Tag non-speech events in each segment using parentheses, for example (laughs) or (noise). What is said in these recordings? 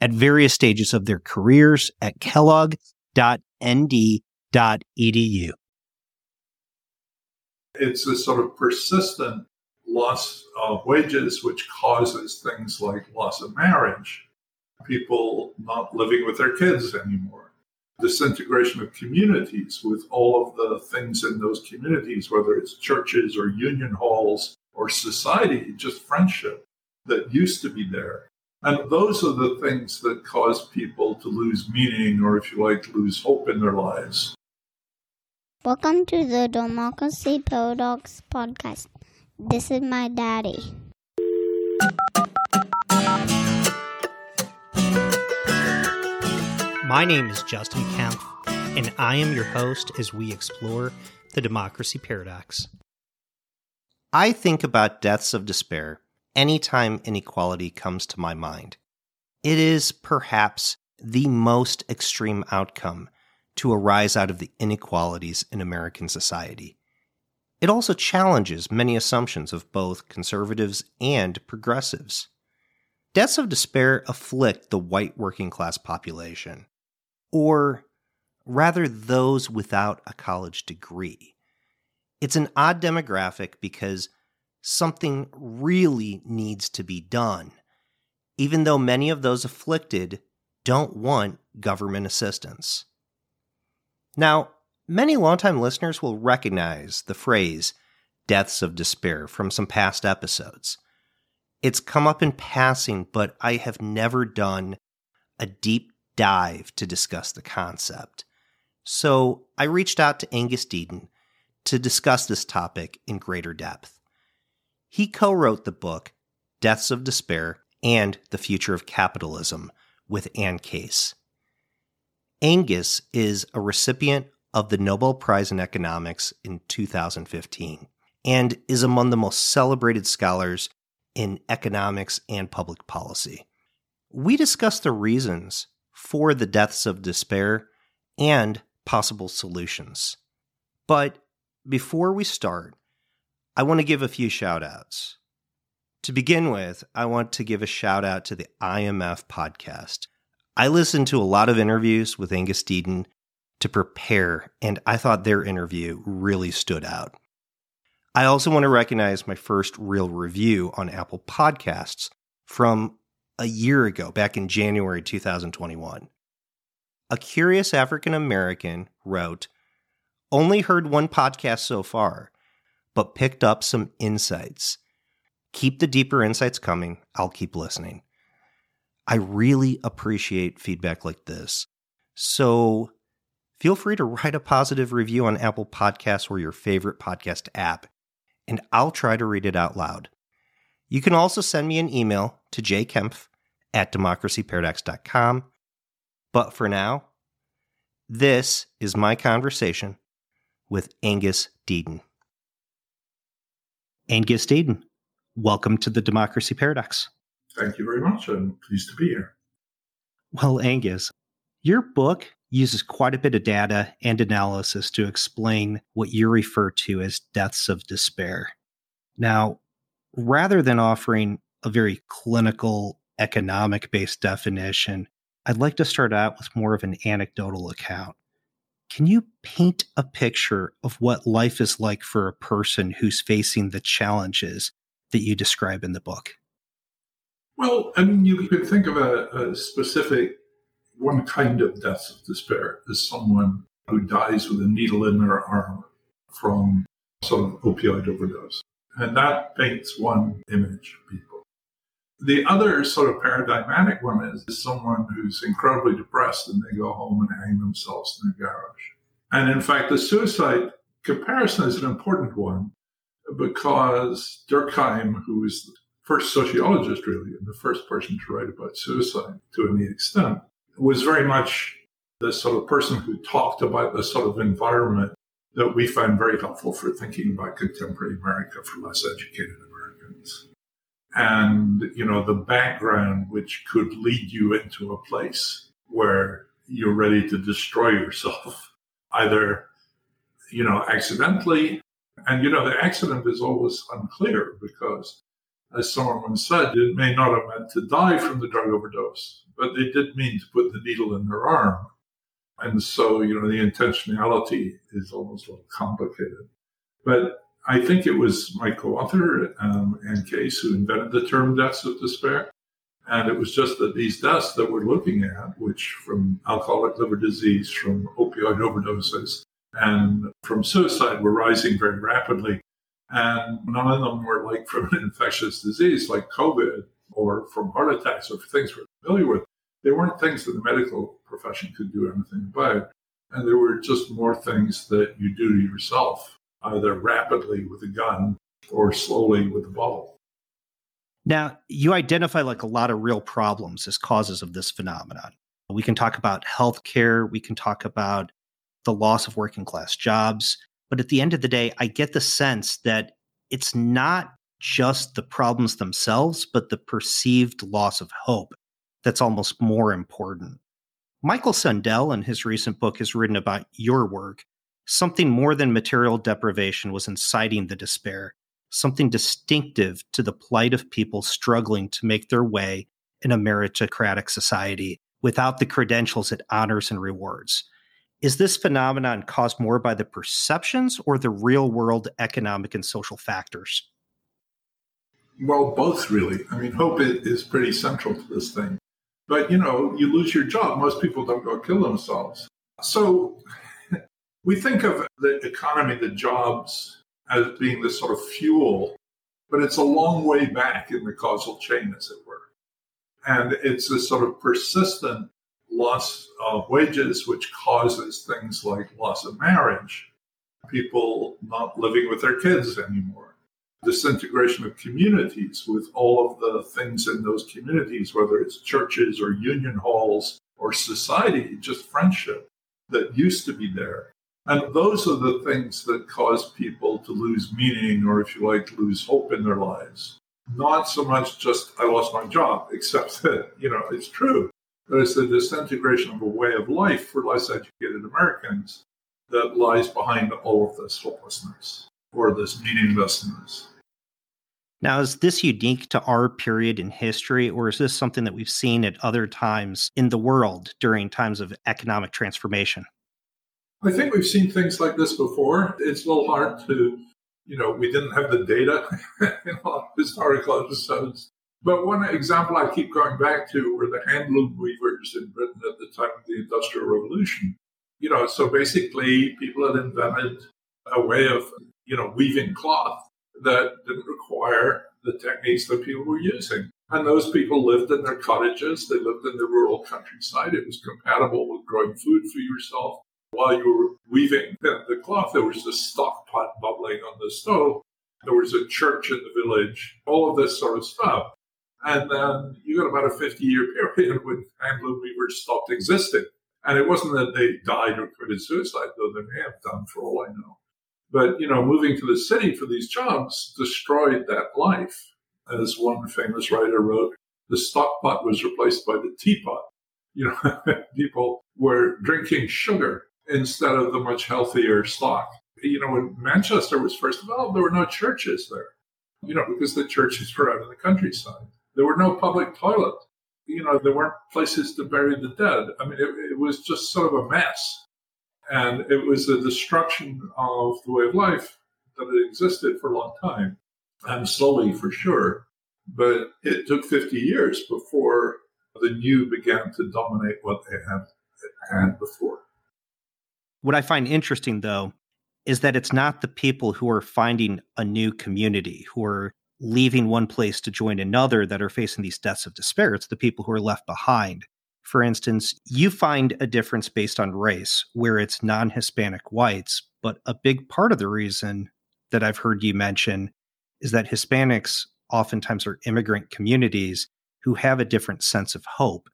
at various stages of their careers at kellogg.nd.edu. It's a sort of persistent loss of wages, which causes things like loss of marriage, people not living with their kids anymore, disintegration of communities with all of the things in those communities, whether it's churches or union halls or society, just friendship that used to be there and those are the things that cause people to lose meaning or, if you like, lose hope in their lives. Welcome to the Democracy Paradox podcast. This is my daddy. My name is Justin Kempf, and I am your host as we explore the democracy paradox. I think about deaths of despair anytime inequality comes to my mind. It is perhaps the most extreme outcome to arise out of the inequalities in American society. It also challenges many assumptions of both conservatives and progressives. Deaths of despair afflict the white working class population, or rather those without a college degree. It's an odd demographic because something really needs to be done, even though many of those afflicted don't want government assistance. Now, many longtime listeners will recognize the phrase deaths of despair from some past episodes. It's come up in passing, but I have never done a deep dive to discuss the concept. So I reached out to Angus Deaton to discuss this topic in greater depth. He co wrote the book Deaths of Despair and the Future of Capitalism with Anne Case. Angus is a recipient of the Nobel Prize in Economics in 2015 and is among the most celebrated scholars in economics and public policy. We discuss the reasons for the deaths of despair and possible solutions. But before we start, I want to give a few shout outs. To begin with, I want to give a shout out to the IMF podcast. I listened to a lot of interviews with Angus Deaton to prepare, and I thought their interview really stood out. I also want to recognize my first real review on Apple Podcasts from a year ago, back in January 2021. A curious African American wrote, Only heard one podcast so far but picked up some insights. Keep the deeper insights coming. I'll keep listening. I really appreciate feedback like this. So feel free to write a positive review on Apple Podcasts or your favorite podcast app, and I'll try to read it out loud. You can also send me an email to jkempf at democracyparadox.com. But for now, this is my conversation with Angus Deaton. Angus Deaton, welcome to the Democracy Paradox. Thank you very much. I'm pleased to be here. Well, Angus, your book uses quite a bit of data and analysis to explain what you refer to as deaths of despair. Now, rather than offering a very clinical, economic based definition, I'd like to start out with more of an anecdotal account. Can you paint a picture of what life is like for a person who's facing the challenges that you describe in the book? Well, I mean, you could think of a, a specific one kind of death of despair as someone who dies with a needle in their arm from some opioid overdose. And that paints one image people. The other sort of paradigmatic one is, is someone who's incredibly depressed and they go home and hang themselves in their garage. And in fact, the suicide comparison is an important one because Durkheim, who was the first sociologist really and the first person to write about suicide to any extent, was very much the sort of person who talked about the sort of environment that we find very helpful for thinking about contemporary America for less educated. And, you know, the background which could lead you into a place where you're ready to destroy yourself, (laughs) either, you know, accidentally. And, you know, the accident is always unclear because, as someone once said, it may not have meant to die from the drug overdose, but they did mean to put the needle in their arm and so, you know, the intentionality is almost a little complicated. But I think it was my co author, um, Anne Case, who invented the term deaths of despair. And it was just that these deaths that we're looking at, which from alcoholic liver disease, from opioid overdoses, and from suicide were rising very rapidly. And none of them were like from an infectious disease like COVID or from heart attacks or things we're familiar with. They weren't things that the medical profession could do anything about. And there were just more things that you do to yourself, either rapidly with a gun or slowly with a bottle. Now, you identify like a lot of real problems as causes of this phenomenon. We can talk about healthcare, we can talk about the loss of working class jobs. But at the end of the day, I get the sense that it's not just the problems themselves, but the perceived loss of hope that's almost more important. Michael Sandel, in his recent book, has written about your work. Something more than material deprivation was inciting the despair, something distinctive to the plight of people struggling to make their way in a meritocratic society without the credentials it honors and rewards. Is this phenomenon caused more by the perceptions or the real world economic and social factors? Well, both really. I mean, hope is pretty central to this thing. But you know, you lose your job. Most people don't go kill themselves. So we think of the economy, the jobs, as being this sort of fuel, but it's a long way back in the causal chain, as it were. And it's a sort of persistent loss of wages, which causes things like loss of marriage, people not living with their kids anymore, disintegration of communities with all of the things in those communities, whether it's churches or union halls or society, just friendship that used to be there. And those are the things that cause people to lose meaning or, if you like, lose hope in their lives. Not so much just, I lost my job, (laughs) except that, you know, it's true. But it's the disintegration of a way of life for less educated Americans that lies behind all of this hopelessness or this meaninglessness. Now, is this unique to our period in history, or is this something that we've seen at other times in the world during times of economic transformation? I think we've seen things like this before. It's a little hard to, you know, we didn't have the data (laughs) in all historical episodes. But one example I keep going back to were the handloom weavers in Britain at the time of the Industrial Revolution. You know, so basically people had invented a way of, you know, weaving cloth that didn't require the techniques that people were using. And those people lived in their cottages, they lived in the rural countryside. It was compatible with growing food for yourself. While you were weaving the cloth, there was a stock pot bubbling on the stove. There was a church in the village, all of this sort of stuff. And then you got about a 50 year (laughs) period when handloom weavers stopped existing. And it wasn't that they died or committed suicide, though they may have done for all I know. But, you know, moving to the city for these jobs destroyed that life. As one famous writer wrote, the stockpot was replaced by the teapot. You know, (laughs) people were drinking sugar instead of the much healthier stock. You know, when Manchester was first developed, there were no churches there, you know, because the churches were out in the countryside. There were no public toilets. You know, there weren't places to bury the dead. I mean, it, it was just sort of a mess. And it was a destruction of the way of life that had existed for a long time, and slowly for sure. But it took 50 years before the new began to dominate what they had had before. What I find interesting, though, is that it's not the people who are finding a new community, who are leaving one place to join another that are facing these deaths of despair. It's the people who are left behind for instance, you find a difference based on race where it's non Hispanic whites. But a big part of the reason that I've heard you mention is that Hispanics oftentimes are immigrant communities who have a different sense of hope.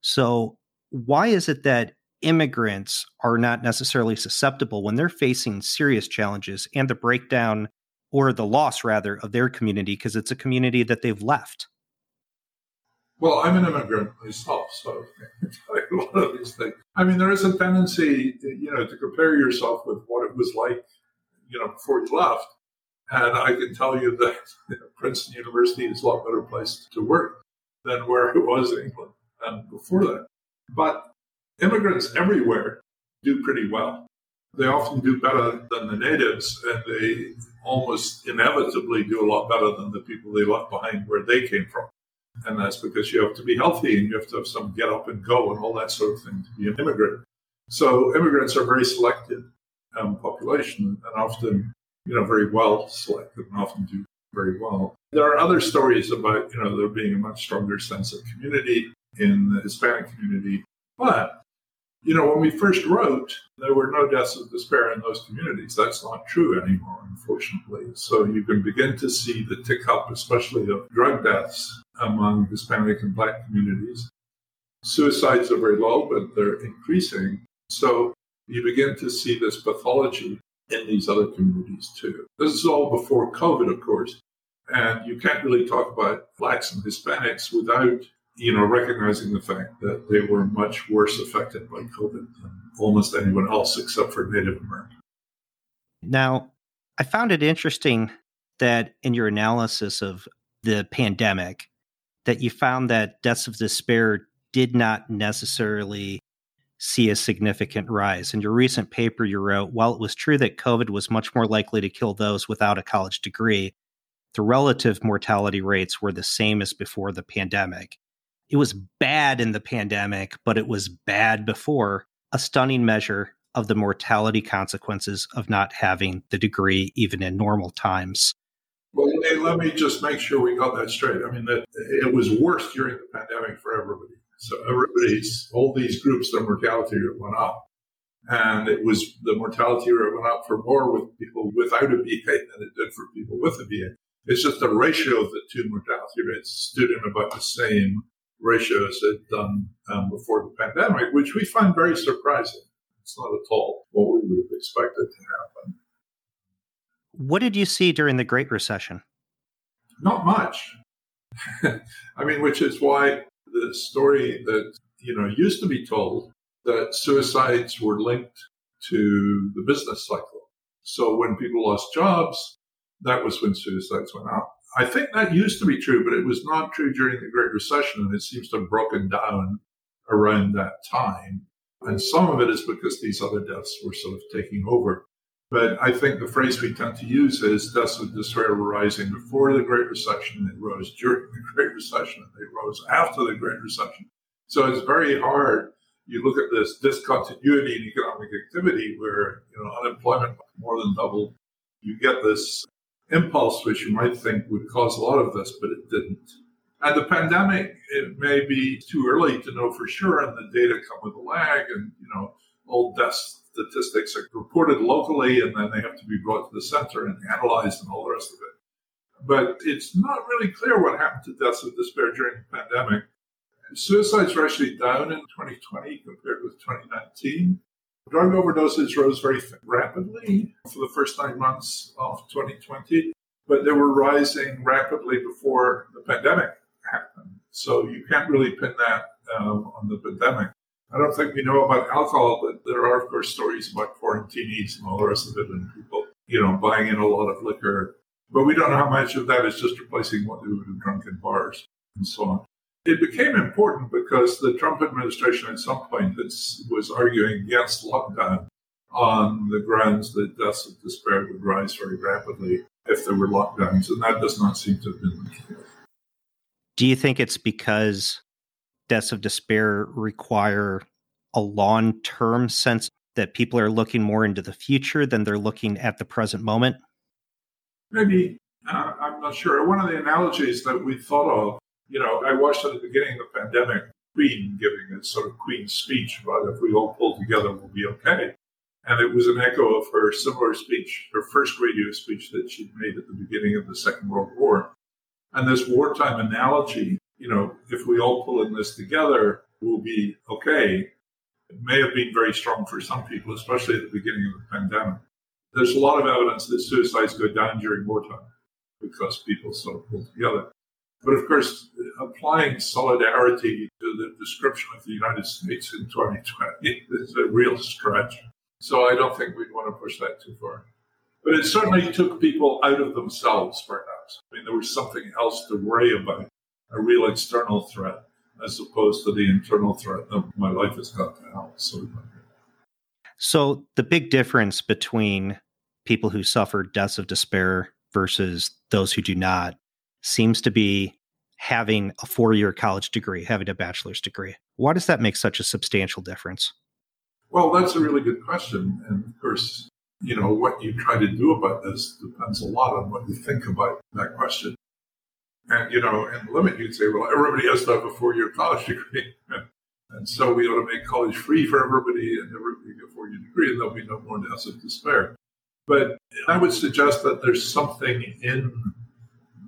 So, why is it that immigrants are not necessarily susceptible when they're facing serious challenges and the breakdown or the loss rather of their community because it's a community that they've left. Well, I'm an immigrant myself, so (laughs) a lot of these things. I mean, there is a tendency, you know, to compare yourself with what it was like, you know, before you left. And I can tell you that (laughs) you know, Princeton University is a lot better place to work than where it was in England and before that. But immigrants everywhere do pretty well. They often do better than the natives, and they almost inevitably do a lot better than the people they left behind where they came from. And that's because you have to be healthy and you have to have some get up and go and all that sort of thing to be an immigrant. So immigrants are a very selected um, population and often, you know, very well selected and often do very well. There are other stories about, you know, there being a much stronger sense of community in the Hispanic community. But, you know, when we first wrote, there were no deaths of despair in those communities. That's not true anymore, unfortunately. So you can begin to see the tick up, especially of drug deaths among Hispanic and Black communities. Suicides are very low, but they're increasing. So you begin to see this pathology in these other communities too. This is all before COVID, of course. And you can't really talk about blacks and Hispanics without, you know, recognizing the fact that they were much worse affected by COVID than almost anyone else except for Native Americans. Now, I found it interesting that in your analysis of the pandemic, that you found that deaths of despair did not necessarily see a significant rise. In your recent paper, you wrote, while it was true that COVID was much more likely to kill those without a college degree, the relative mortality rates were the same as before the pandemic. It was bad in the pandemic, but it was bad before, a stunning measure of the mortality consequences of not having the degree even in normal times. Well, let me just make sure we got that straight. I mean, that it was worse during the pandemic for everybody. So everybody's all these groups, their mortality rate went up, and it was the mortality rate went up for more with people without a BA than it did for people with a BA. It's just the ratio of the two mortality rates stood in about the same ratio as it done um, before the pandemic, which we find very surprising. It's not at all what we would have expected to happen. What did you see during the Great Recession? Not much. (laughs) I mean, which is why the story that you know used to be told that suicides were linked to the business cycle. So when people lost jobs, that was when suicides went up. I think that used to be true, but it was not true during the Great Recession, and it seems to have broken down around that time. And some of it is because these other deaths were sort of taking over. But I think the phrase we tend to use is deaths of despair were rising before the Great Recession, they rose during the Great Recession, and they rose after the Great Recession. So it's very hard. You look at this discontinuity in economic activity where you know unemployment more than doubled. You get this impulse which you might think would cause a lot of this, but it didn't. And the pandemic, it may be too early to know for sure, and the data come with a lag, and you know, old death statistics are reported locally and then they have to be brought to the center and analyzed and all the rest of it. But it's not really clear what happened to deaths of despair during the pandemic. Suicides were actually down in 2020 compared with 2019. Drug overdoses rose very rapidly for the first nine months of 2020, but they were rising rapidly before the pandemic happened. So you can't really pin that um, on the pandemic. I don't think we know about alcohol, but there are, of course, stories about quarantinis and all the rest of it, and people, you know, buying in a lot of liquor. But we don't know how much of that is just replacing what they would have drunk in bars and so on. It became important because the Trump administration at some point was arguing against lockdown on the grounds that deaths of despair would rise very rapidly if there were lockdowns, and that does not seem to have been the case. Do you think it's because deaths of despair require a long term sense that people are looking more into the future than they're looking at the present moment? Maybe. Uh, I'm not sure. One of the analogies that we thought of, you know, I watched at the beginning of the pandemic Queen giving a sort of Queen speech about if we all pull together, we'll be okay. And it was an echo of her similar speech, her first radio speech that she'd made at the beginning of the Second World War. And this wartime analogy you know, if we all pull in this together, we'll be okay. It may have been very strong for some people, especially at the beginning of the pandemic. There's a lot of evidence that suicides go down during wartime because people sort of pull together. But of course, applying solidarity to the description of the United States in 2020 is a real stretch. So I don't think we'd want to push that too far. But it certainly took people out of themselves, perhaps. I mean, there was something else to worry about, a real external threat, as opposed to the internal threat of my life has got to. So, so the big difference between people who suffer deaths of despair versus those who do not seems to be having a four year college degree, having a bachelor's degree. Why does that make such a substantial difference? Well, that's a really good question. And of course, you know, what you try to do about this depends a lot on what you think about that question. And, you know, in the limit, you'd say, well, everybody has to have a four year college (laughs) degree. and so we ought to make college free for everybody and everybody get a four year degree, and there'll be no more deaths of despair. But I would suggest that there's something in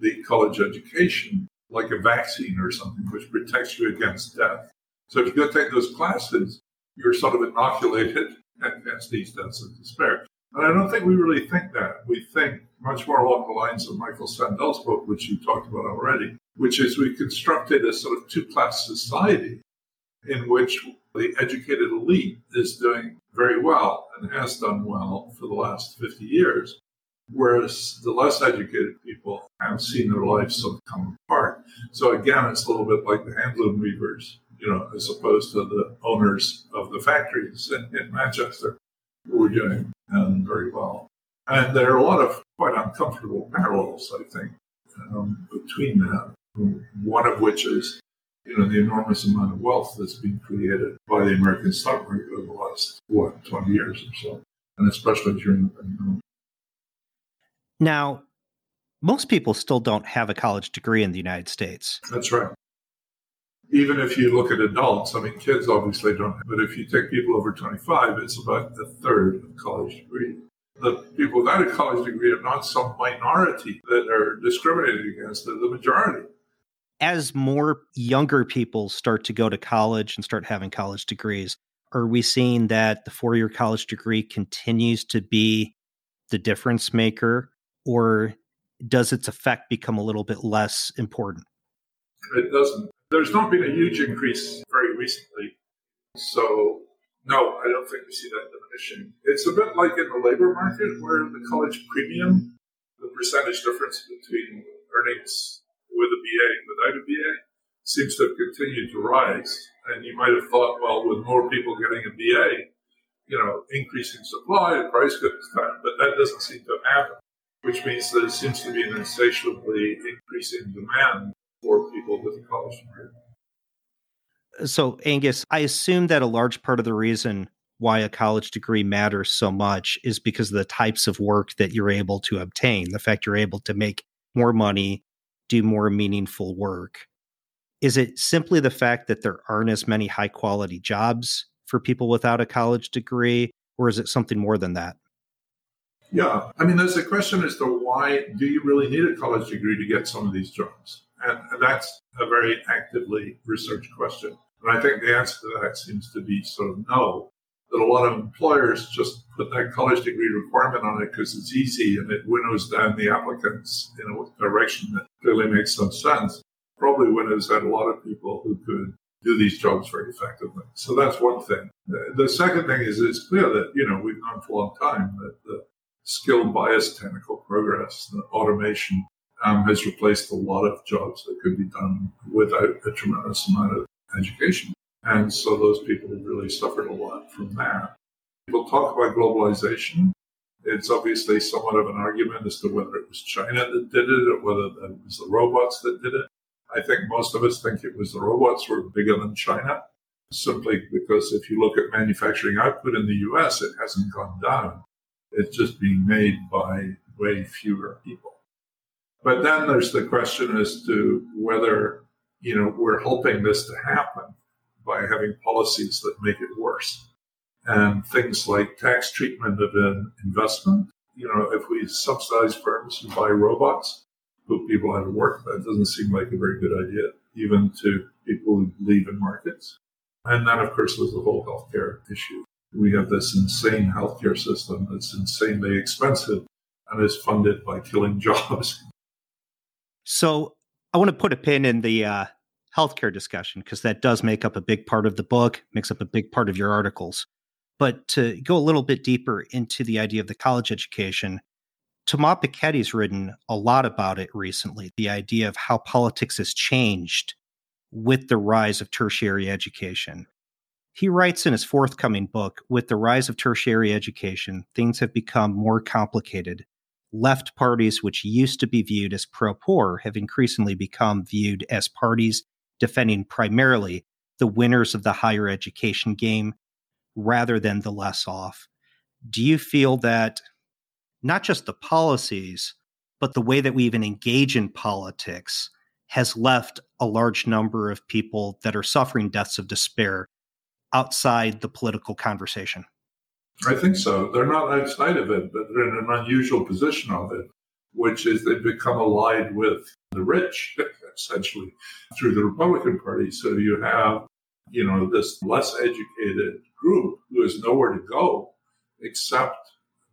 the college education, like a vaccine or something, which protects you against death. So if you go take those classes, you're sort of inoculated (laughs) against these deaths of despair. And I don't think we really think that. We think much more along the lines of Michael Sandel's book, which you talked about already, which is we constructed a sort of two class society in which the educated elite is doing very well and has done well for the last 50 years, whereas the less educated people have seen their lives sort of come apart. So again, it's a little bit like the handloom weavers, you know, as opposed to the owners of the factories in, in Manchester who are doing um, very well. And there are a lot of quite uncomfortable parallels, I think, um, between that. One of which is you know, the enormous amount of wealth that's been created by the American stock market over the last, what, 20 years or so, and especially during the pandemic. Now, most people still don't have a college degree in the United States. That's right. Even if you look at adults, I mean, kids obviously don't, but if you take people over 25, it's about a third of college degree. The people without a college degree are not some minority that are discriminated against, they're the majority as more younger people start to go to college and start having college degrees, are we seeing that the four year college degree continues to be the difference maker, or does its effect become a little bit less important? It doesn't. There's not been a huge increase very recently. So, no, I don't think we see that diminishing. It's a bit like in the labor market where the college premium, the percentage difference between earnings with a BA and without a BA seems to have continued to rise. And you might have thought, well, with more people getting a BA, you know, increasing supply, the price goes down. But that doesn't seem to have happened, which means there seems to be an insatiably increasing demand for people with a college degree. So, Angus, I assume that a large part of the reason why a college degree matters so much is because of the types of work that you're able to obtain, the fact you're able to make more money do more meaningful work. Is it simply the fact that there aren't as many high quality jobs for people without a college degree, or is it something more than that? Yeah, I mean, there's a question as to why do you really need a college degree to get some of these jobs? And, and that's a very actively researched question. And I think the answer to that seems to be sort of no that a lot of employers just put that college degree requirement on it because it's easy and it winnows down the applicants in a direction that clearly makes some sense. Probably winnows out a lot of people who could do these jobs very effectively. So that's one thing. The second thing is it's clear that, you know, we've known for a long time that the skill bias technical progress, the automation um, has replaced a lot of jobs that could be done without a tremendous amount of education. And so those people really suffered a lot from that. People talk about globalization. It's obviously somewhat of an argument as to whether it was China that did it or whether it was the robots that did it. I think most of us think it was the robots were bigger than China, simply because if you look at manufacturing output in the US, it hasn't gone down. It's just being made by way fewer people. But then there's the question as to whether, you know, we're helping this to happen by having policies that make it worse. And things like tax treatment of an investment. You know, if we subsidize firms who buy robots, put people out of work, that doesn't seem like a very good idea, even to people who believe in markets. And then, of course, there's the whole healthcare issue. We have this insane healthcare system that's insanely expensive and is funded by killing (laughs) jobs. So I want to put a pin in the uh, healthcare discussion because that does make up a big part of the book, makes up a big part of your articles. But to go a little bit deeper into the idea of the college education, Thomas Piketty's written a lot about it recently the idea of how politics has changed with the rise of tertiary education. He writes in his forthcoming book With the rise of tertiary education, things have become more complicated. Left parties, which used to be viewed as pro poor, have increasingly become viewed as parties defending primarily the winners of the higher education game rather than the less off. Do you feel that not just the policies, but the way that we even engage in politics has left a large number of people that are suffering deaths of despair outside the political conversation? I think so. They're not outside of it, but they're in an unusual position of it, which is they've become allied with the rich, (laughs) essentially, through the Republican Party. So you have, you know, this less educated group who has nowhere to go except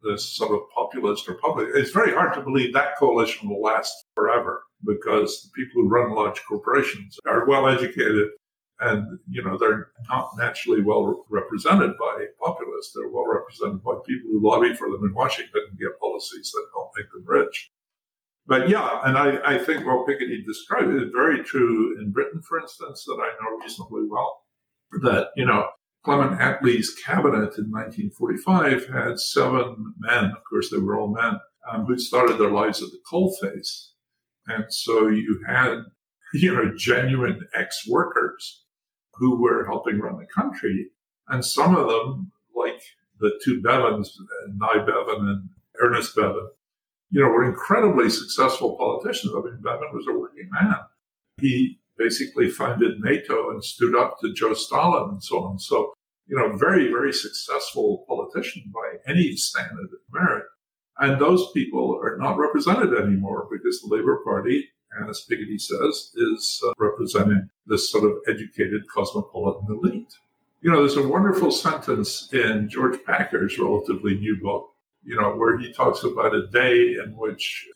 this sort of populist republic. It's very hard to believe that coalition will last forever because the people who run large corporations are well educated and you know they're not naturally well represented by populists. They're well represented by people who lobby for them in Washington and get policies that don't make them rich. But yeah, and I, I think what Piketty described is very true in Britain, for instance, that I know reasonably well. That you know Clement Attlee's cabinet in 1945 had seven men, of course, they were all men, um, who started their lives at the coalface. And so you had, you know, genuine ex workers who were helping run the country. And some of them, like the two Bevins, Nye Bevan and Ernest Bevin, you know, were incredibly successful politicians. I mean, Bevin was a working man. He basically founded NATO and stood up to Joe Stalin and so on. So, you know, very, very successful politician by any standard of merit. And those people are not represented anymore because the Labour Party, as Piketty says, is uh, representing this sort of educated cosmopolitan elite. You know, there's a wonderful sentence in George Packer's relatively new book, you know, where he talks about a day in which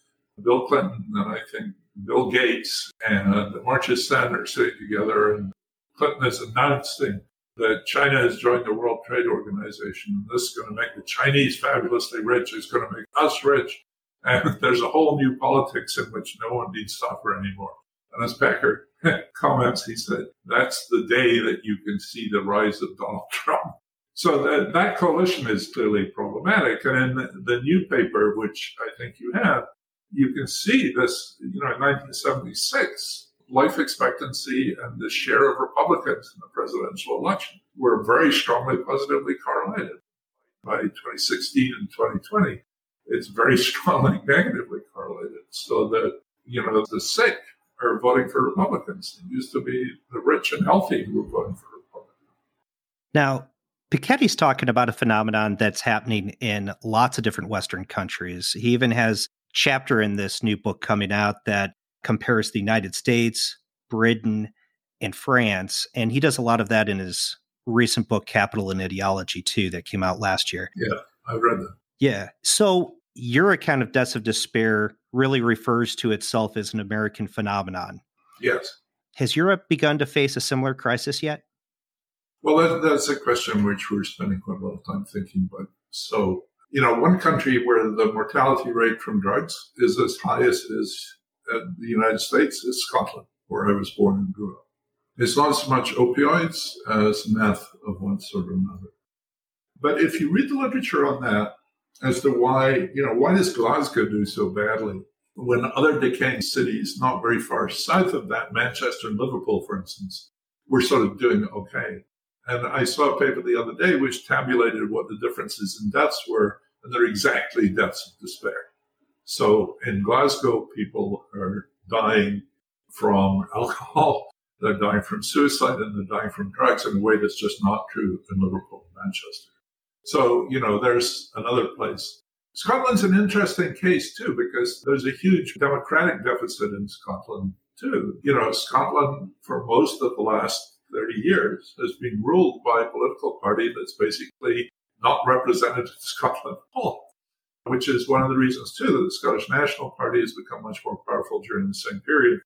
Bill Clinton and I think Bill Gates and Amartya Sen are sitting together, and Clinton is announcing that China has joined the World Trade Organization. And this is going to make the Chinese fabulously rich. It's going to make us rich. And (laughs) there's a whole new politics in which no one needs suffer anymore. And as Packer (laughs) comments, he said, that's the day that you can see the rise of Donald (laughs) Trump. So that, that coalition is clearly problematic. And in the, the new paper, which I think you have, you can see this, you know, in 1976, life expectancy and the share of Republicans in the presidential election were very strongly positively correlated. By 2016 and 2020, it's very (laughs) strongly negatively correlated. So that, you know, the sick are voting for Republicans. It used to be the rich and healthy who were voting for Republicans. Now, Piketty's talking about a phenomenon that's happening in lots of different Western countries. He even has chapter in this new book coming out that compares the United States, Britain, and France. And he does a lot of that in his recent book, Capital and Ideology, too, that came out last year. Yeah, I've read that. Yeah. So your account of deaths of despair really refers to itself as an American phenomenon. Yes. Has Europe begun to face a similar crisis yet? Well, that, that's a question which we're spending quite a lot of time thinking about. So, you know, one country where the mortality rate from drugs is as high as it is in the United States is Scotland, where I was born and grew up. It's not so much opioids as meth of one sort or another. But if you read the literature on that, as to why, you know, why does Glasgow do so badly when other decaying cities not very far south of that, Manchester and Liverpool, for instance, were sort of doing okay. And I saw a paper the other day which tabulated what the differences in deaths were, and they're exactly deaths of despair. So in Glasgow, people are dying from (laughs) alcohol, they're dying from suicide, and they're dying from drugs in a way that's just not true in Liverpool and Manchester. So, you know, there's another place. Scotland's an interesting case too, because there's a huge democratic deficit in Scotland too. You know, Scotland for most of the last 30 years has been ruled by a political party that's basically not represented in Scotland at all, which is one of the reasons, too, that the Scottish National Party has become much more powerful during the same period.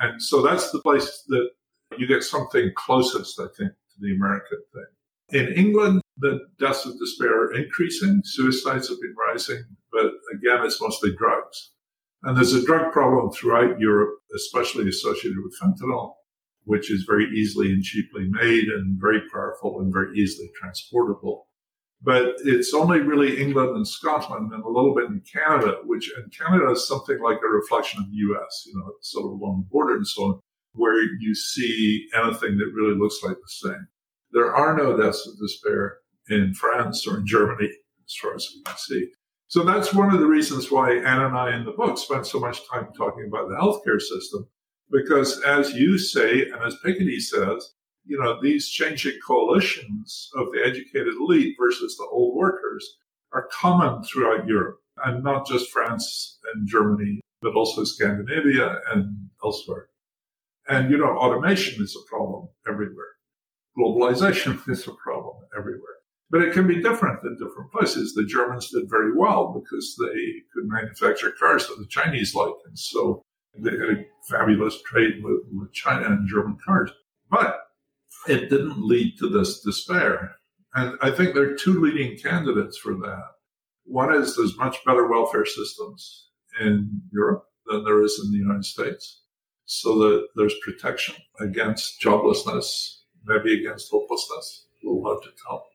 And so that's the place that you get something closest, I think, to the American thing. In England, the deaths of despair are increasing. Suicides have been rising, but again, it's mostly drugs. And there's a drug problem throughout Europe, especially associated with fentanyl, which is very easily and cheaply made and very powerful and very easily transportable. But it's only really England and Scotland and a little bit in Canada, which in Canada is something like a reflection of the US, you know, sort of along the border and so on, where you see anything that really looks like the same. There are no deaths of despair in France or in Germany, as far as we can see. So that's one of the reasons why Anne and I in the book spent so much time talking about the healthcare system, because as you say, and as Piketty says, you know, these changing coalitions of the educated elite versus the old workers are common throughout Europe and not just France and Germany, but also Scandinavia and elsewhere. And, you know, automation is a problem everywhere. Globalization (laughs) is a problem everywhere. But it can be different in different places. The Germans did very well because they could manufacture cars that the Chinese liked. And so they had a fabulous trade with, with China and German cars. But it didn't lead to this despair. And I think there are two leading candidates for that. One is there's much better welfare systems in Europe than there is in the United States. So that there's protection against joblessness, maybe against hopelessness. We'll have to tell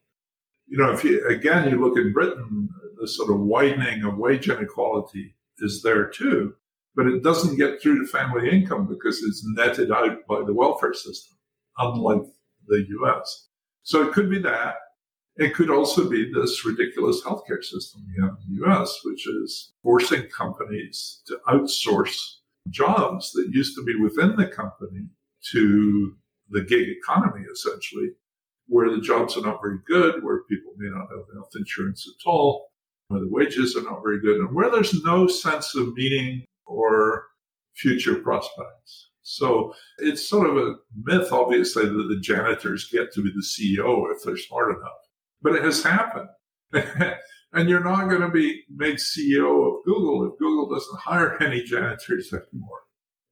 you know, if you again you look in Britain, the sort of widening of wage inequality is there too, but it doesn't get through to family income because it's netted out by the welfare system, unlike the U.S. So it could be that. It could also be this ridiculous healthcare system we have in the U.S., which is forcing companies to outsource jobs that used to be within the company to the gig economy, essentially, where the jobs are not very good, where people may not have health insurance at all, where the wages are not very good, and where there's no sense of meaning or future prospects. So it's sort of a myth, obviously, that the janitors get to be the CEO if they're smart enough. But it has happened. (laughs) and you're not going to be made CEO of Google if Google doesn't hire any janitors anymore.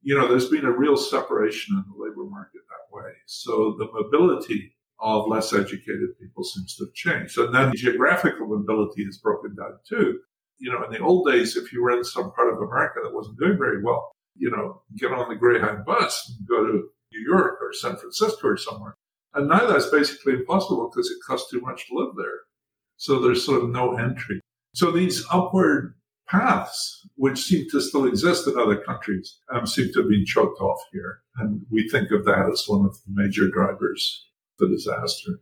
You know, there's been a real separation in the labor market way. So the mobility of less educated people seems to have changed. And then geographical mobility is broken down too. You know, in the old days, if you were in some part of America that wasn't doing very well, you know, get on the Greyhound bus and go to New York or San Francisco or somewhere. And now that's basically impossible because it costs too much to live there. So there's sort of no entry. So these upward paths, which seem to still exist in other countries, um, seem to have been choked off here. And we think of that as one of the major drivers of the disaster.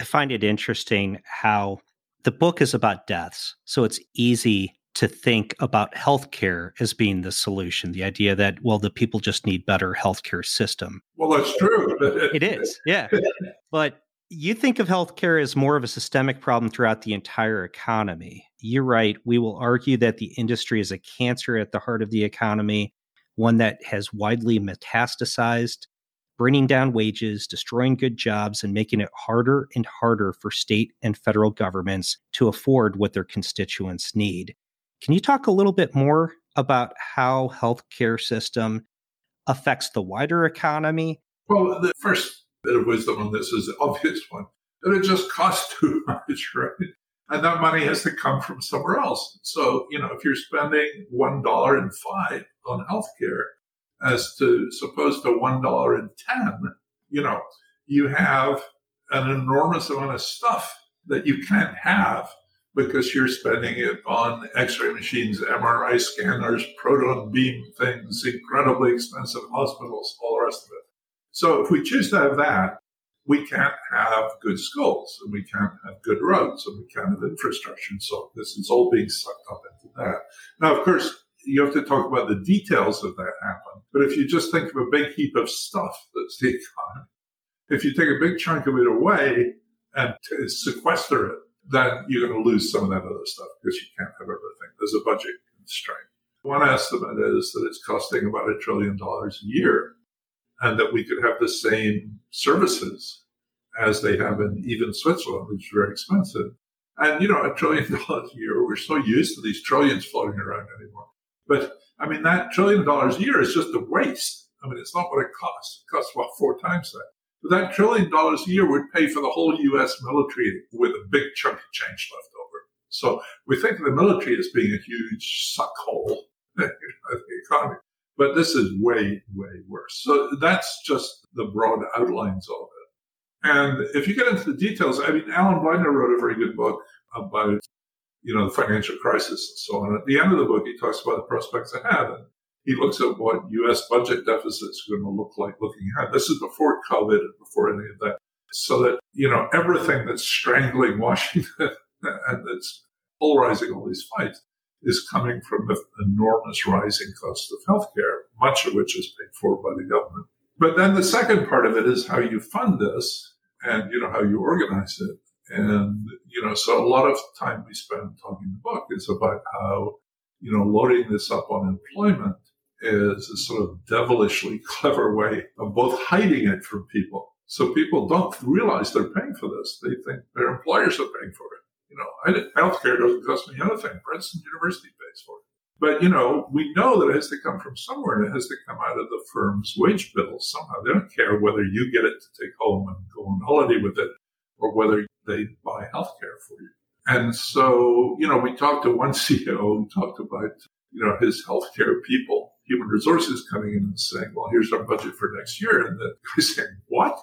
I find it interesting how the book is about deaths. So it's easy to think about healthcare as being the solution. The idea that, well, the people just need better healthcare system. Well, that's true. it is, yeah. (laughs) But you think of healthcare as more of a systemic problem throughout the entire economy. You're right. We will argue that the industry is a cancer at the heart of the economy, one that has widely metastasized bringing down wages, destroying good jobs, and making it harder and harder for state and federal governments to afford what their constituents need. Can you talk a little bit more about how healthcare system affects the wider economy? Well, the first bit of wisdom on this is the obvious one that it just costs (laughs) too much, right? And that money has to come from somewhere else. So, you know, if you're spending one dollar and five on healthcare, as to supposed to one dollar and ten, you know, you have an enormous amount of stuff that you can't have because you're spending it on x-ray machines, MRI scanners, proton beam things, incredibly expensive hospitals, all the rest of it. So if we choose to have that, we can't have good schools and we can't have good roads and we can't have infrastructure. And so this is all being sucked up into that. Now, of course, you have to talk about the details of that happen. But if you just think of a big heap of stuff that's (laughs) the economy, if you take a big chunk of it away and t- sequester it, then you're going to lose some of that other stuff because you can't have everything. There's a budget constraint. One estimate is that it's costing about a trillion dollars a year and that we could have the same services as they have in even Switzerland, which is very expensive. And, you know, a trillion (laughs) dollars a year, we're so used to these trillions floating around anymore. But I mean, that trillion dollars a year is just a waste. I mean, it's not what it costs. It costs about four times that. But that trillion dollars a year would pay for the whole U.S. military with a big chunk of change left over. So we think of the military as being a huge suck hole (laughs) in the economy. But this is way, way worse. So that's just the broad outlines of it. And if you get into the details, I mean, Alan Blinder wrote a very good book about, you know, the financial crisis and so on. At the end of the book, he talks about the prospects ahead. And he looks at what U.S. budget deficits are going to look like looking ahead. This is before COVID and before any of that. So that, you know, everything that's strangling Washington (laughs) and that's polarizing all these fights is coming from the enormous rising cost of healthcare, much of which is paid for by the government. But then the second part of it is how you fund this and, you know, how you organize it. And, you know, so a lot of time we spend talking the book is about how, you know, loading this up on employment is a sort of devilishly (laughs) clever way of both hiding it from people. So people don't realize they're paying for this. They think their employers are paying for it. You know, healthcare doesn't cost me anything. Princeton University pays for it. But, you know, we know that it has to come from somewhere and it has to come out of the firm's wage bill somehow. They don't care whether you get it to take home and go on holiday with it or whether they buy healthcare for you. And so, you know, we talked to one (laughs) CEO who talked about, you know, his healthcare people human resources coming in and saying, well, here's our budget for next year. And the guy (laughs) saying, what?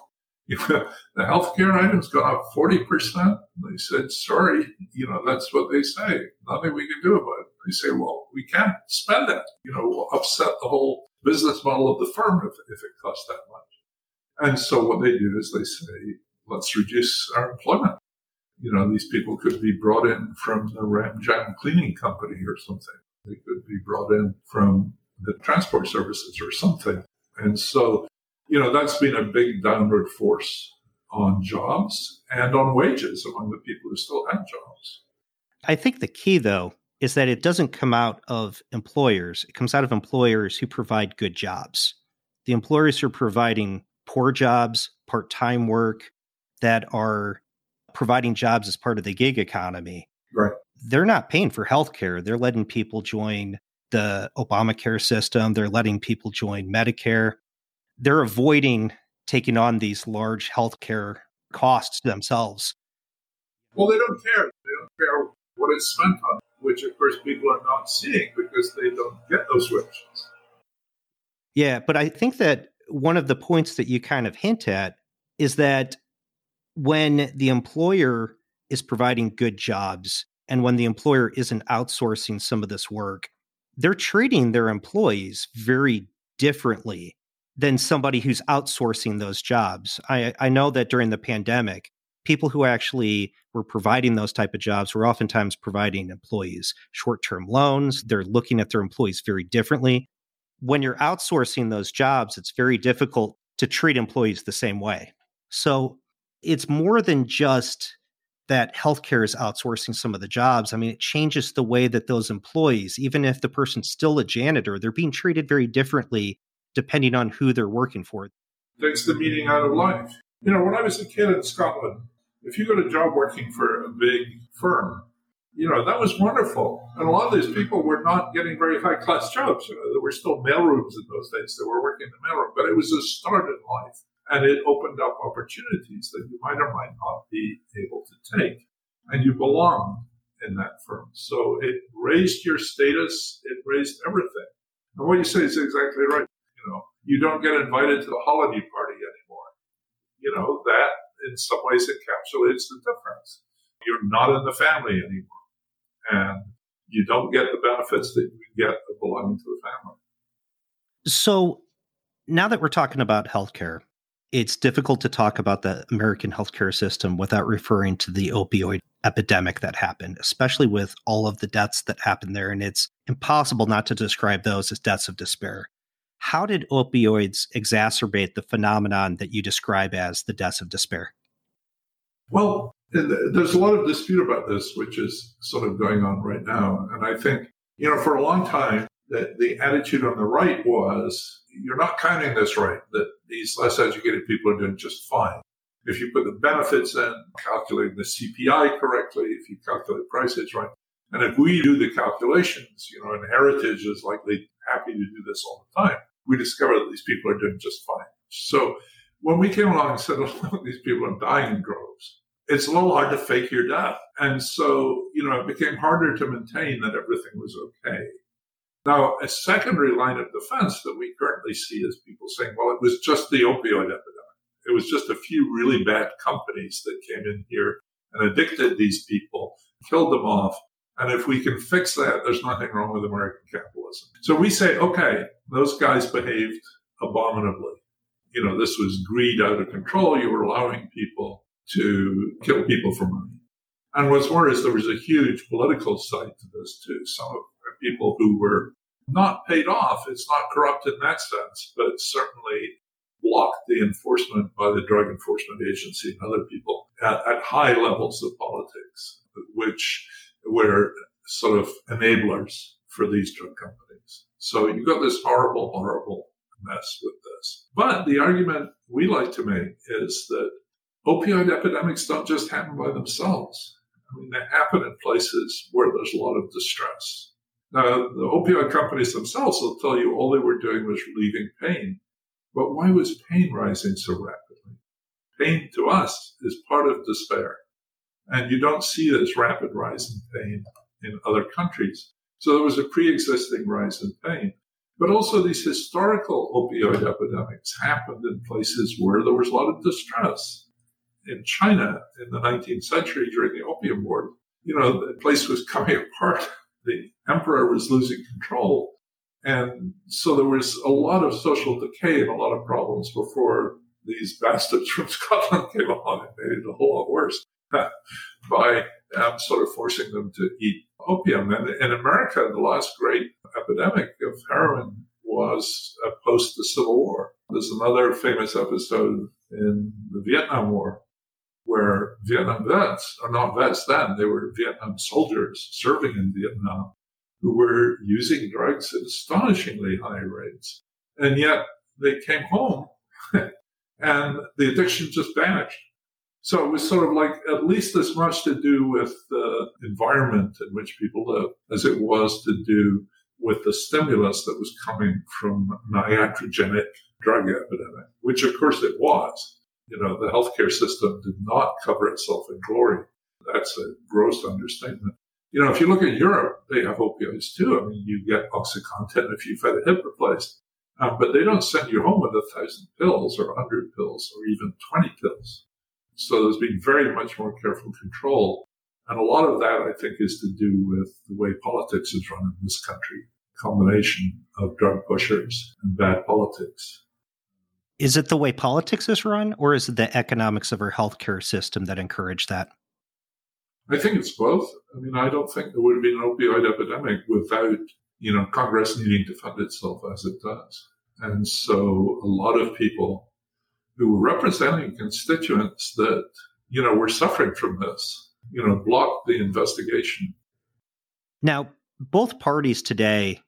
(laughs) the healthcare item's gone up 40%. They said, sorry, you know, that's what they say. Nothing we can do about it. They say, well, we can't spend that. You know, we'll upset the whole business model of the firm if, if it costs that much. And so what they do is they say, let's reduce our employment. You know, these people could be brought in from the Ram Jam cleaning company or something. They could be brought in from the transport services or something. And so, you know, that's been a big downward force on jobs and on wages among the people who still have jobs. I think the key, though, is that it doesn't come out of employers. It comes out of employers who provide good jobs. The employers who are providing poor jobs, part time work, that are providing jobs as part of the gig economy. Right. They're not paying for health care. They're letting people join the Obamacare system. They're letting people join Medicare. They're avoiding taking on these large healthcare costs themselves. Well, they don't care. They don't care what it's spent on, which of course people are not seeing because they don't get those wages. Yeah, but I think that one of the points that you kind of hint at is that when the employer is providing good jobs and when the employer isn't outsourcing some of this work, they're treating their employees very differently than somebody who's outsourcing those jobs. I, I know that during the pandemic, people who actually were providing those type of jobs were oftentimes providing employees short-term loans. They're looking at their employees very differently. When you're outsourcing those jobs, it's very difficult to treat employees the same way. So it's more than just that healthcare is outsourcing some of the jobs. I mean, it changes the way that those employees, even if the person's still a janitor, they're being treated very differently depending on who they're working for. Takes the meaning out of life. You know, when I was a kid in Scotland, if you got a job working for a big firm, you know, that was wonderful. And a lot of these people were not getting very high class jobs. You know, there were still mailrooms in those days. that were working in the mailroom, but it was a start in life and it opened up opportunities that you might or might not be able to take. And you belong in that firm. So it raised your status, it raised everything. And what you say is exactly right. You don't get invited to the holiday party anymore. You know, that in some ways encapsulates the difference. You're not in the family anymore. And you don't get the benefits that you get of belonging to the family. So now that we're talking about healthcare, it's difficult to talk about the American healthcare system without referring to the opioid epidemic that happened, especially with all of the deaths that happened there. And it's impossible not to describe those as deaths of despair. How did opioids exacerbate the phenomenon that you describe as the deaths of despair? Well, there's a lot of dispute about this, which is sort of going on right now. And I think, you know, for a long time, that the attitude on the right was you're not counting this right, that these less educated people are doing just fine. If you put the benefits in, calculating the CPI correctly, if you calculate prices right, and if we do the calculations, you know, and Heritage is likely happy to do this all the time, we discover that these people are doing just fine. So when we came along and said, (laughs) oh, these people are dying in droves, it's a little hard to fake your death. And so, you know, it became harder to maintain that everything was okay. Now, a secondary line of defense that we currently see is people saying, well, it was just the opioid epidemic. It was just a few really bad companies that came in here and addicted these people, killed them off. And if we can fix that, there's nothing wrong with American capitalism. So we say, okay, those guys behaved abominably. You know, this was greed out of control. You were allowing people to kill people for money. And what's more is there was a huge political side to this too. Some people who were not paid off, it's not corrupt in that sense, but certainly blocked the enforcement by the Drug Enforcement Agency and other people at, at high levels of politics, which were sort of enablers for these drug companies. So you've got this horrible, horrible mess with this. But the argument we like to make is that opioid epidemics don't just happen by themselves. I mean, they happen in places where there's a lot of distress. Now, the opioid companies themselves will tell you all they were doing was relieving pain. But why was pain rising so rapidly? Pain to us is part of despair. And you don't see this rapid rise in pain in other countries. So there was a pre-existing rise in pain. But also these historical opioid epidemics happened in places where there was a lot of distress in China in the 19th century during the Opium War, you know, the place was coming (laughs) apart. The emperor was losing control. And so there was a lot of social decay and a lot of problems before these (laughs) bastards from Scotland came along and made it a whole lot worse (laughs) by um, sort of forcing them to eat opium. And in America, the last great epidemic of heroin was uh, post the Civil War. There's another famous episode in the Vietnam War where Vietnam vets are not vets then, they were Vietnam soldiers serving in Vietnam who were using drugs at astonishingly high rates. And yet they came home (laughs) and the addiction just vanished. So it was sort of like at least as much to do with the environment in which people live as it was to do with the stimulus that was coming from an drug epidemic, which of course it was you know, the healthcare system did not cover itself in glory. That's a gross understatement. You know, if you look at Europe, they have opioids too. I mean, you get OxyContin if you've had a hip replaced, um, but they don't send you home with a thousand pills or a hundred pills or even 20 pills. So there's been very much more careful control. And a lot of that, I think, is to do with the way politics is run in this country. Combination of drug pushers and bad politics. Is it the way politics is run, or is it the economics of our healthcare system that encourage that? I think it's both. I mean, I don't think there would have been an opioid epidemic without, you know, Congress needing to fund itself as it does. And so a lot of people who were representing constituents that, you know, were suffering from this, you know, blocked the investigation. Now, both parties today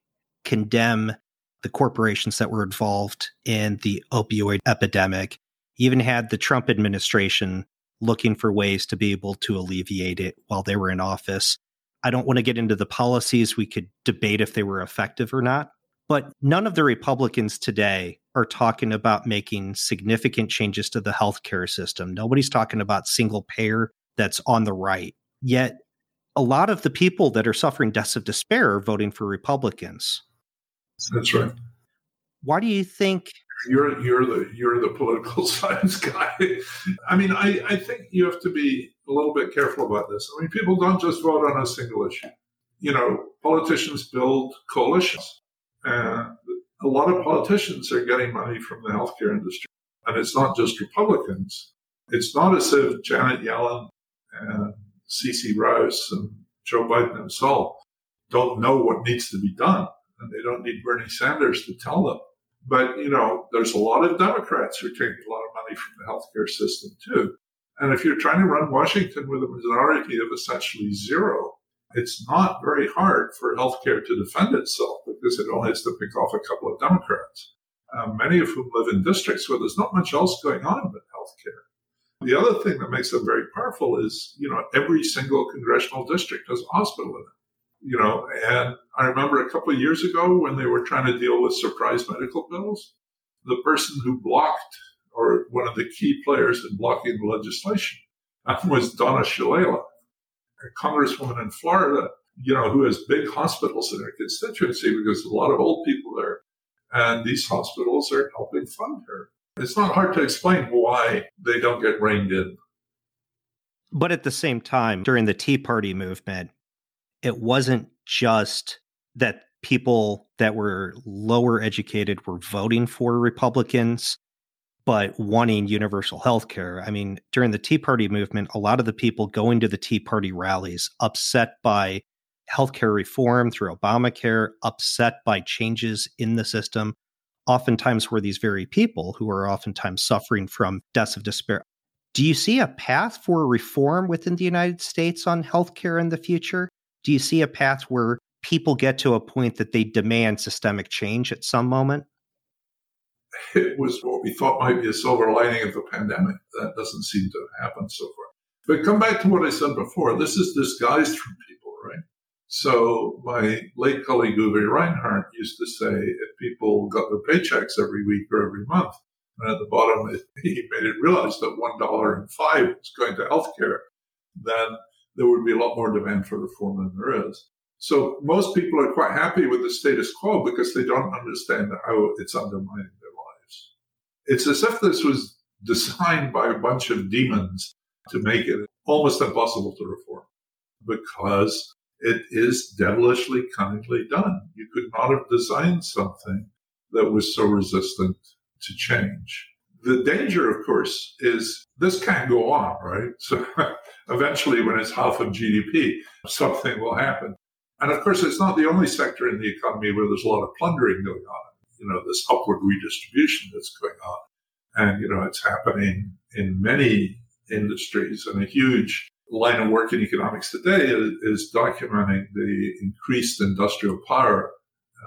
condemn the corporations that were involved in the opioid epidemic. Even had the Trump administration looking for ways to be able to alleviate it while they were in office. I don't want to get into the policies. We could debate if they were effective or not. But none of the Republicans today are talking about making significant changes to the healthcare system. Nobody's talking about single payer that's on the right. Yet, a lot of the people that are suffering deaths of despair are voting for Republicans. That's right. Why do you think you're you're the you're the political (laughs) science guy? I mean, I, I think you have to be a little bit careful about this. I mean, people don't just vote on a single issue. You know, politicians build coalitions, and a lot of politicians are getting money from the healthcare industry, and it's not just Republicans. It's not as if Janet Yellen and Ceci Rouse and Joe Biden himself don't know what needs to be done and they don't need Bernie Sanders to tell them. But, you know, there's a lot of Democrats who are taking a lot of money from the healthcare system too. And if you're trying to run Washington with a majority of essentially zero, it's not very hard for healthcare to defend itself because it only has to pick off a couple of Democrats. uh, many of whom live in districts where there's not much else going on but healthcare. The other thing that makes them very powerful is, you know, every single congressional district has a hospital in it. You know, and I remember a couple of years ago when they were trying to deal with surprise medical bills, the person who blocked or one of the key players in blocking the legislation (laughs) was Donna Shalala, a congresswoman in Florida, you know, who has big hospitals in her constituency because a lot of old people there. And these hospitals are helping fund her. It's not hard to explain why they don't get reined in. But at the same time, during the Tea Party movement, it wasn't just that people that were lower educated were voting for Republicans, but wanting universal health care. I mean, during the Tea Party movement, a lot of the people going to the Tea Party rallies upset by healthcare reform through Obamacare, upset by changes in the system, oftentimes were these very people who are oftentimes suffering from deaths of despair. Do you see a path for reform within the United States on healthcare in the future? Do you see a path where people get to a point that they demand systemic change at some moment? It was what we thought might be a silver lining of the pandemic. That doesn't seem to have happened so far. But come back to what I said before. This is disguised from people, right? So my late colleague Uwe Reinhardt used to say if people got their paychecks every week or every month, and at the bottom (laughs) he made it realize that one dollar and five is going to healthcare, then there would be a lot more demand for reform than there is. So most people are quite happy with the status quo because they don't understand how it's undermining. It's as if this was designed by a bunch of demons to make it almost impossible to reform because it is devilishly cunningly done. You could not have designed something that was so resistant to change. The danger, of course, is this can't go on, right? So (laughs) eventually, when it's half of GDP, something will happen. And of course, it's not the only sector in the economy where there's a lot of plundering going on. You know, this upward redistribution that's going on. And, you know, it's happening in many industries and a huge line of work in economics today is, is documenting the increased industrial power,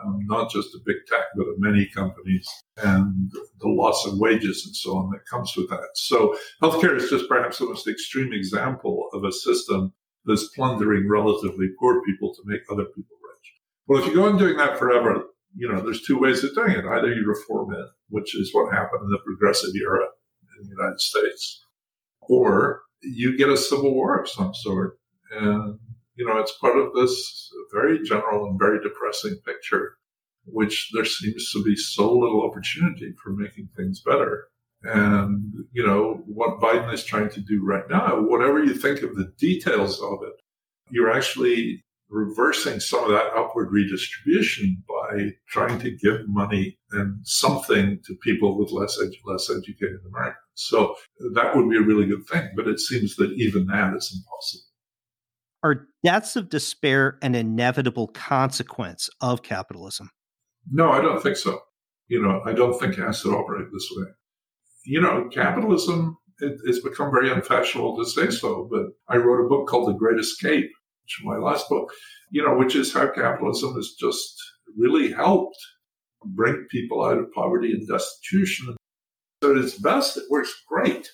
um, not just of big tech, but of many companies and the loss of wages and so on that comes with that. So healthcare is just perhaps the most extreme example of a system that's plundering relatively poor people to make other people rich. Well, if you go on doing that forever, you know, there's two ways of doing it. Either you reform it, which is what happened in the progressive era in the United States, or you get a civil war of some sort. And, you know, it's part of this very general and very depressing picture, which there seems to be so little opportunity for making things better. And, you know, what Biden is trying to do right now, whatever you think of the details of it, you're actually reversing some of that upward redistribution by trying to give money and something to people with less edu- less educated Americans. So that would be a really good thing, but it seems that even that is impossible. Are deaths of despair an inevitable consequence of capitalism? No, I don't think so. You know, I don't think it has to operate this way. You know, capitalism it, it's become very unfashionable to say so, but I wrote a book called The Great Escape, which is my last book, you know, which is how capitalism has just really helped bring people out of poverty and destitution. So at its best, it works great.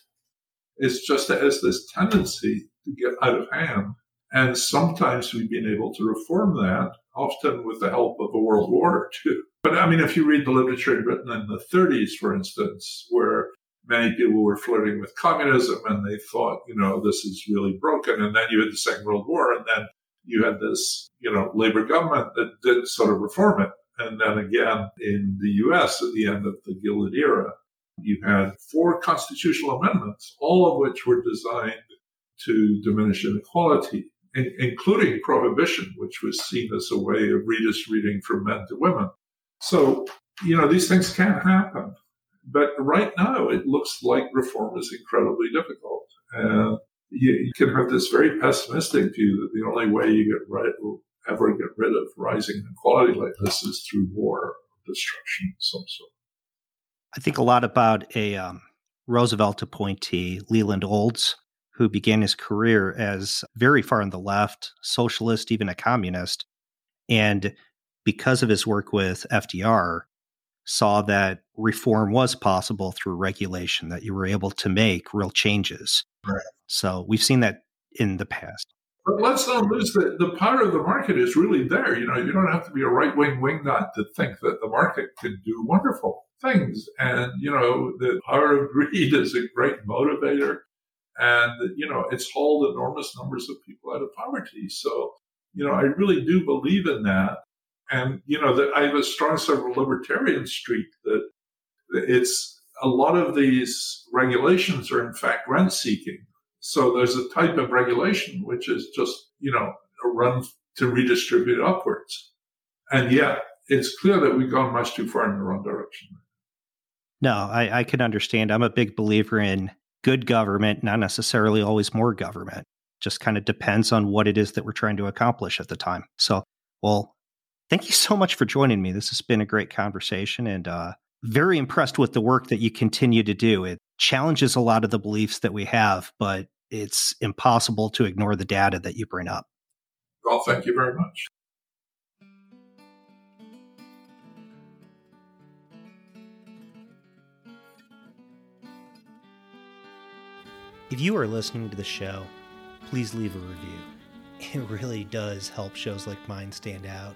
It's just it has this tendency to get out of hand. And sometimes we've been able to reform that, often with the help of a world war too. But I mean, if you read the literature written in the 30s, for instance, where many people were flirting with communism and they thought, you know, this is really broken. And then you had the Second World War and then you had this, you know, labor government that did sort of reform it. And then again in the US at the end of the Gilded Era, you had four constitutional amendments, all of which were designed to diminish inequality, including prohibition, which was seen as a way of redistributing from men to women. So, you know, these things can happen. But right now, it looks like reform is incredibly difficult. And you, you, can have this very pessimistic view that the only way you get right, ever get rid of rising inequality like this is through war or destruction of some sort. I think a lot about a um, Roosevelt appointee, Leland Olds, who began his career as very far on the left, socialist, even a communist. And because of his work with FDR, saw that reform was possible through regulation, that you were able to make real changes. Right. So we've seen that in the past. But let's not lose the, the power of the market is really there. You know, you don't have to be a right wing wingnut to think that the market can do wonderful things. And, you know, the power of (laughs) greed is a great motivator. And, you know, it's hauled enormous numbers of people out of poverty. So, you know, I really do believe in that. And, you know, that I have a strong sort of libertarian streak that it's a lot of these regulations are in fact rent seeking. So there's a type of regulation which is just, you know, a run to redistribute upwards. And yet it's clear that we've gone much too far in the wrong direction. No, I, I can understand. I'm a big believer in good government, not necessarily always more government. Just kind of depends on what it is that we're trying to accomplish at the time. So, well, thank you so much for joining me. This has been a great conversation and uh, very impressed with the work that you continue to do. It challenges a lot of the beliefs that we have, but it's impossible to ignore the data that you bring up. Well, thank you very much. If you are listening to the show, please leave a review. (laughs) It really does help shows like mine stand out.